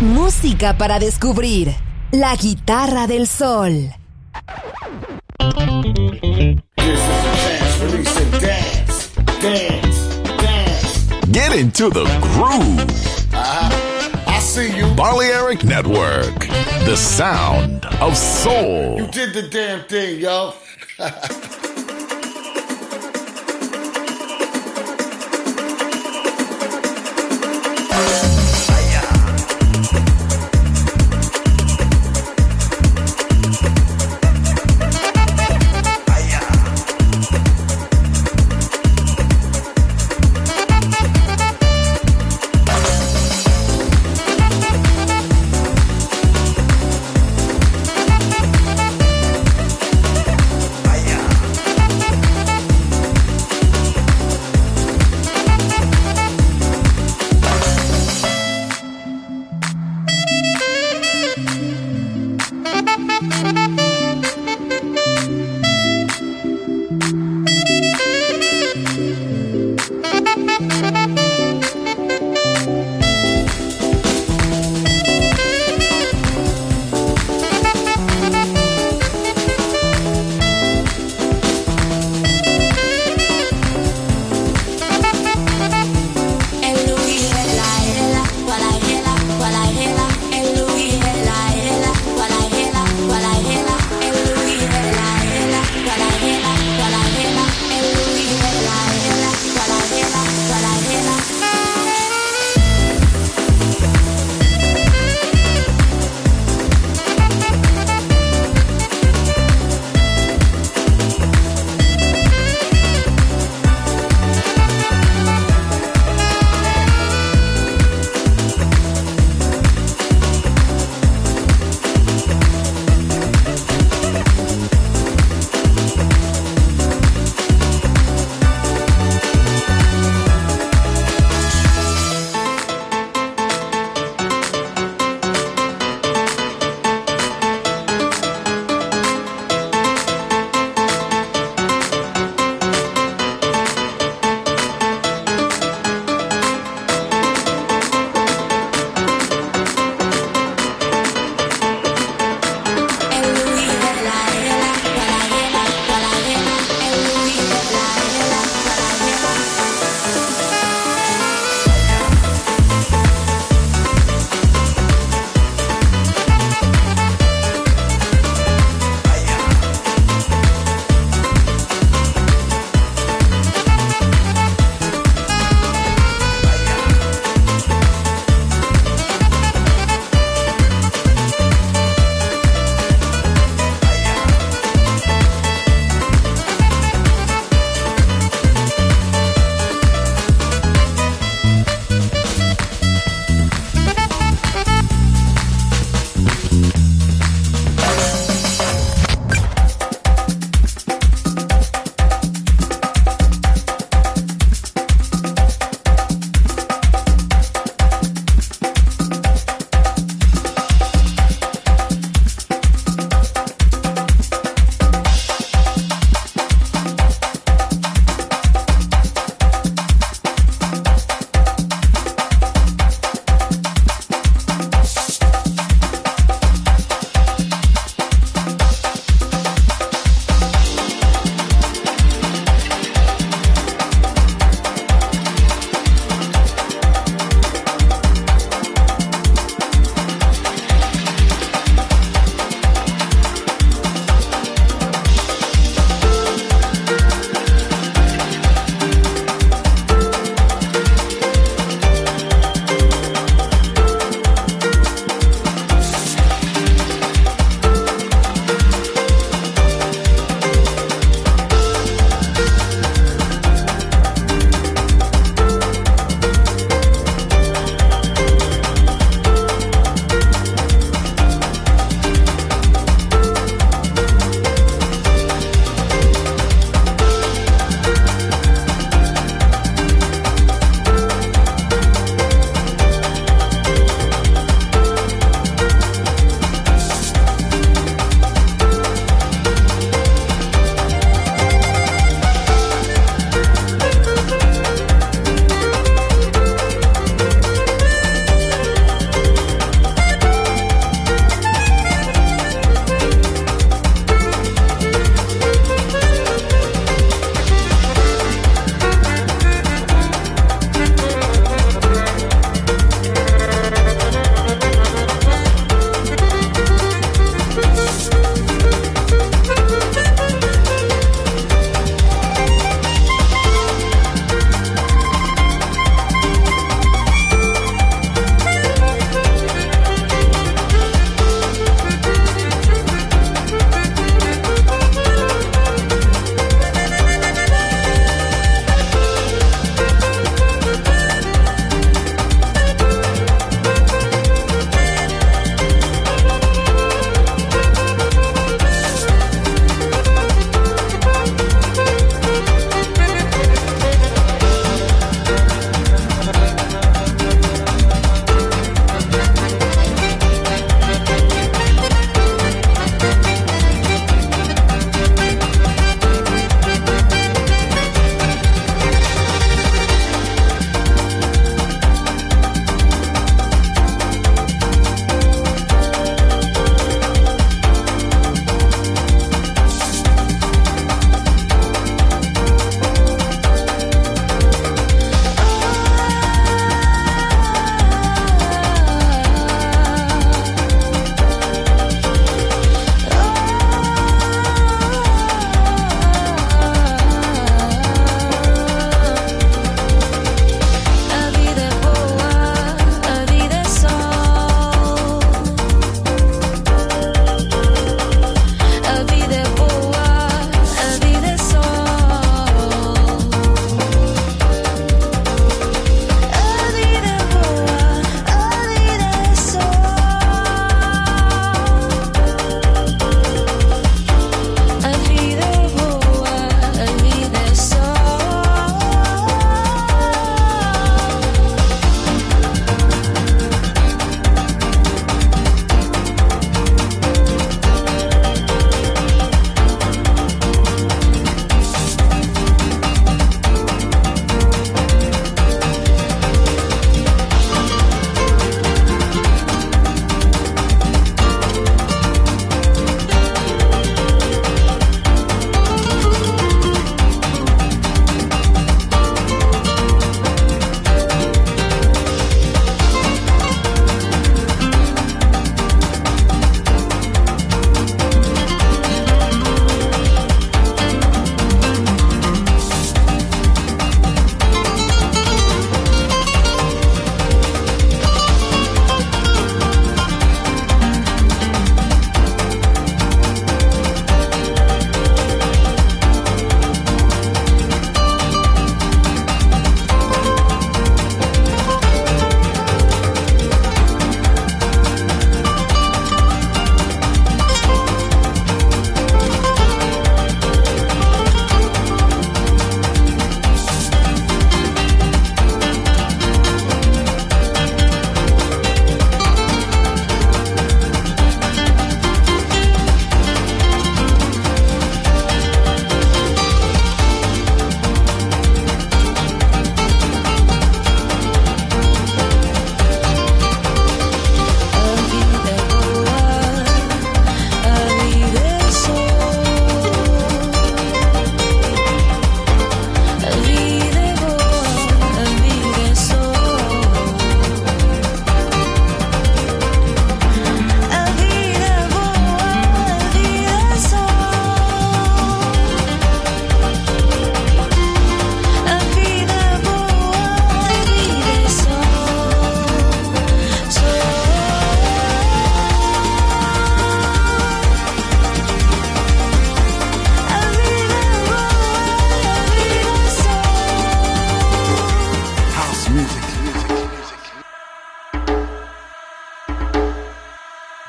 Música para descubrir. La guitarra del sol. Get into the groove. Uh-huh. I see you. Balearic Network, the sound of soul. You did the damn thing, yo.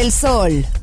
Del sol.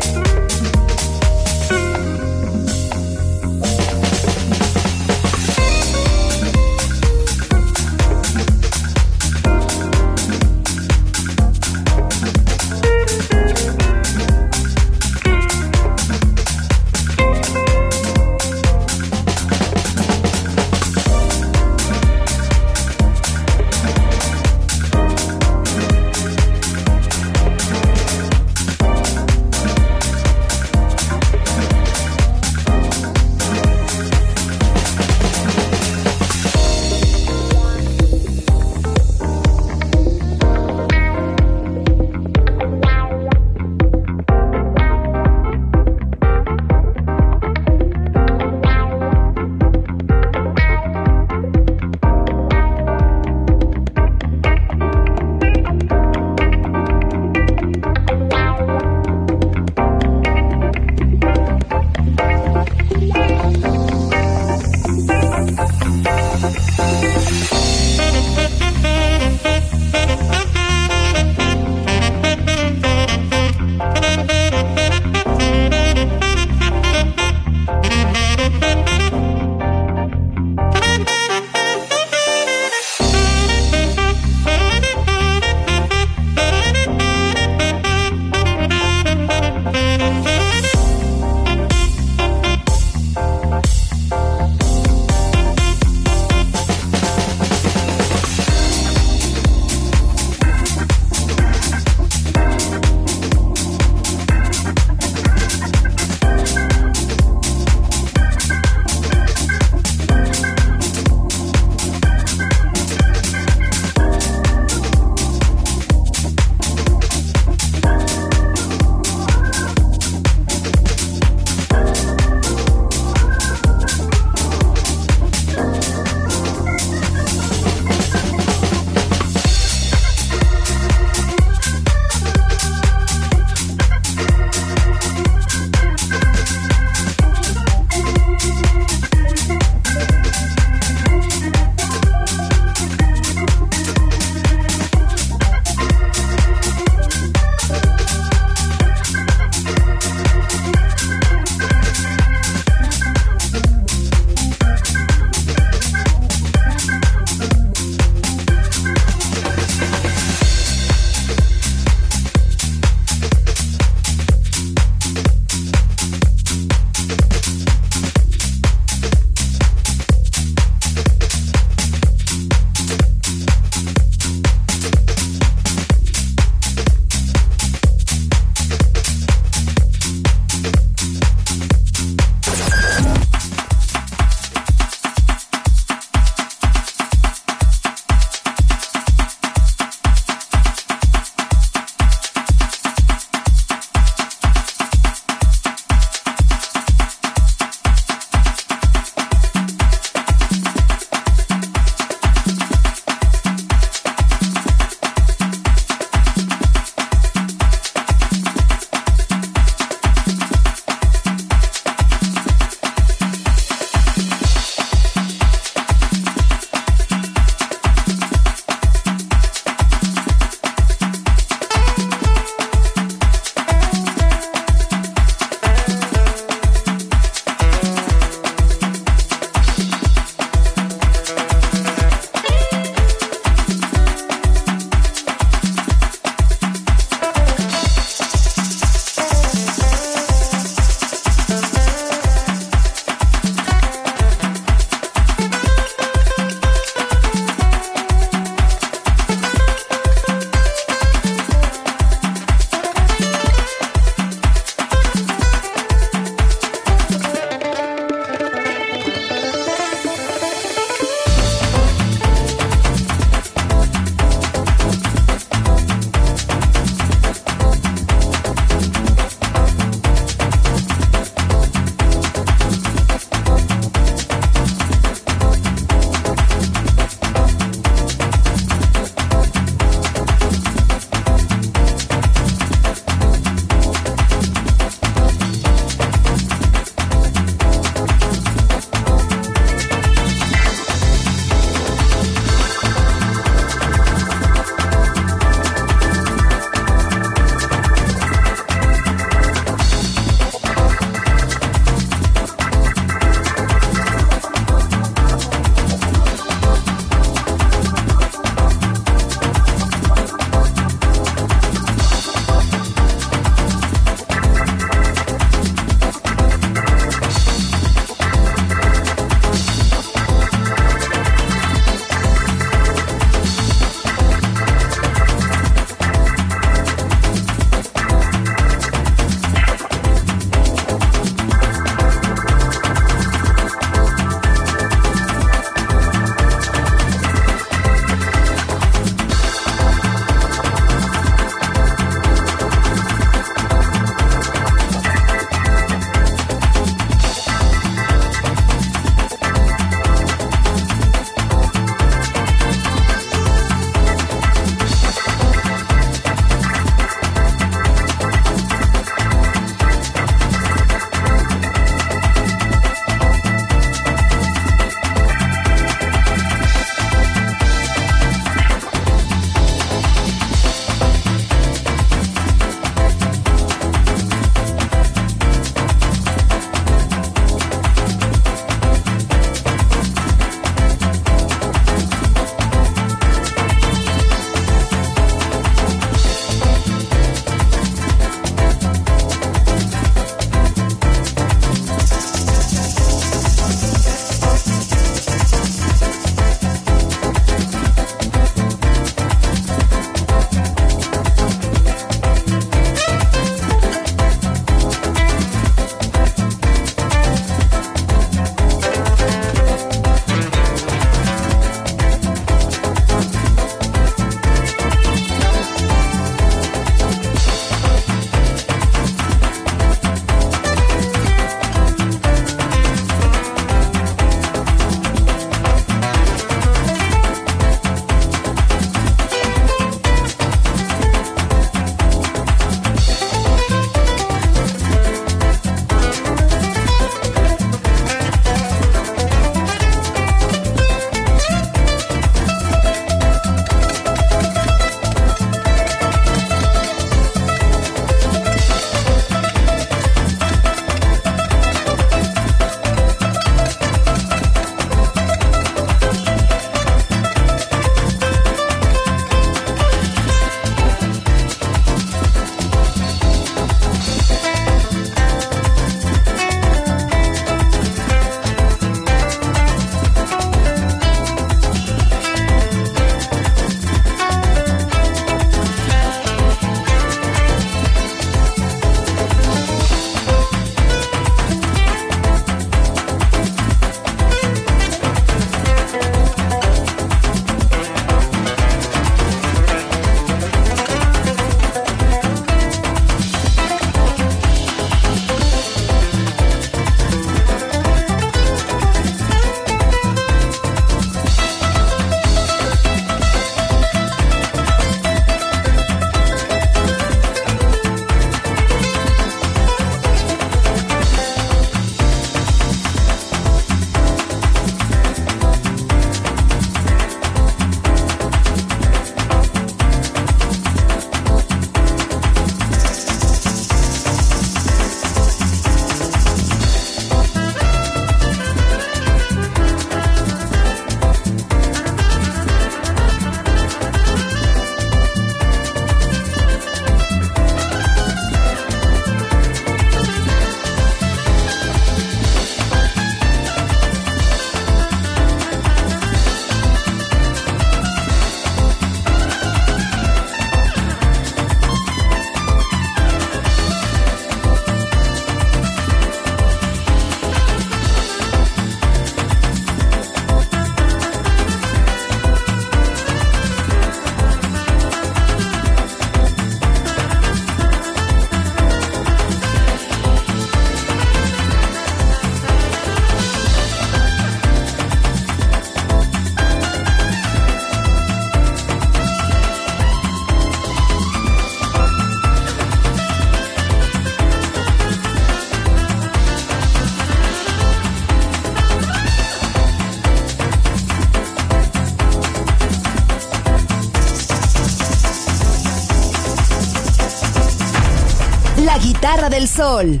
Del sol.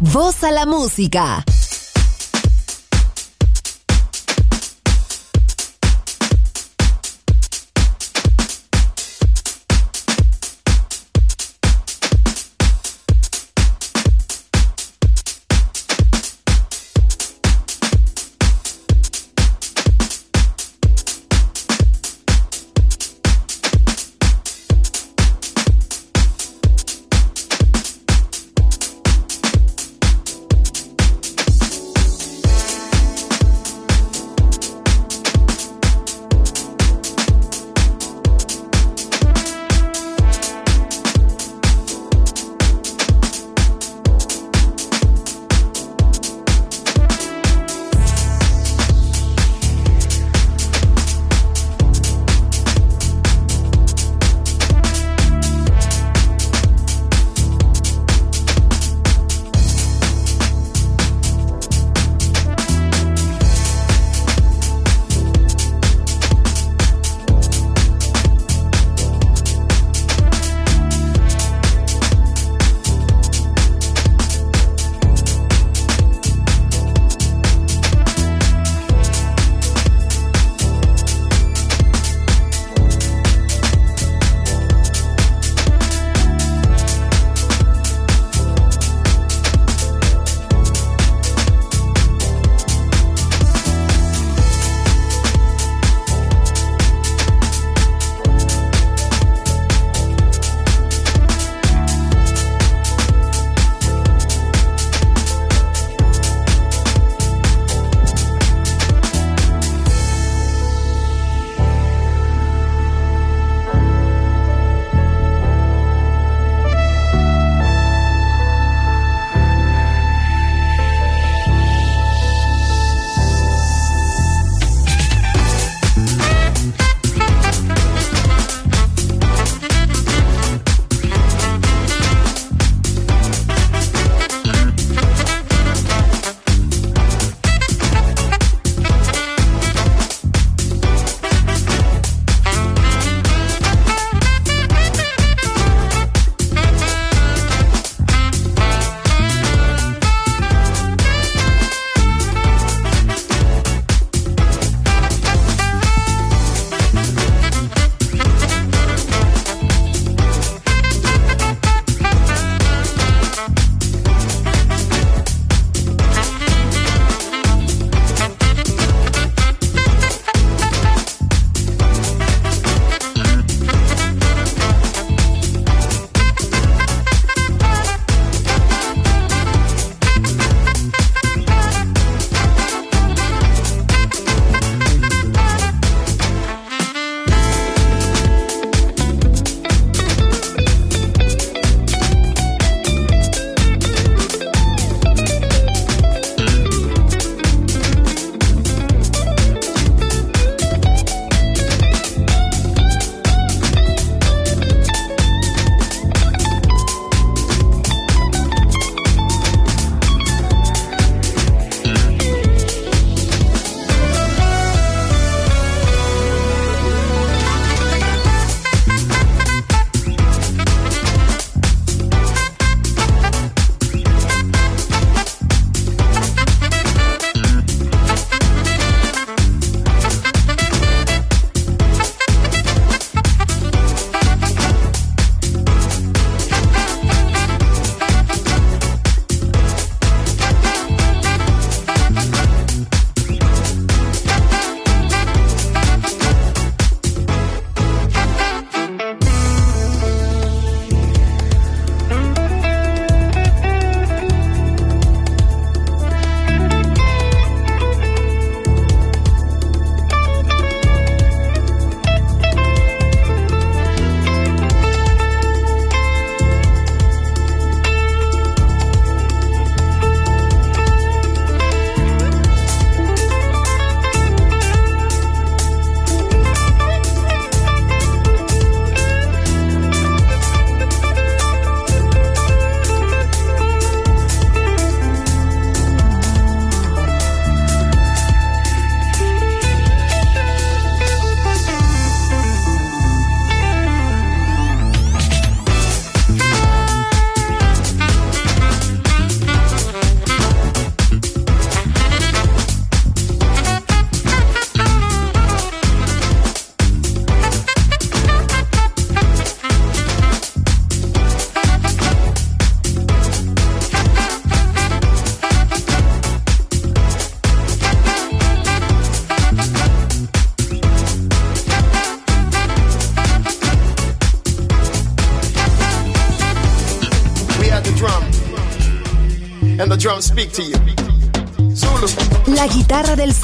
Voz a la música.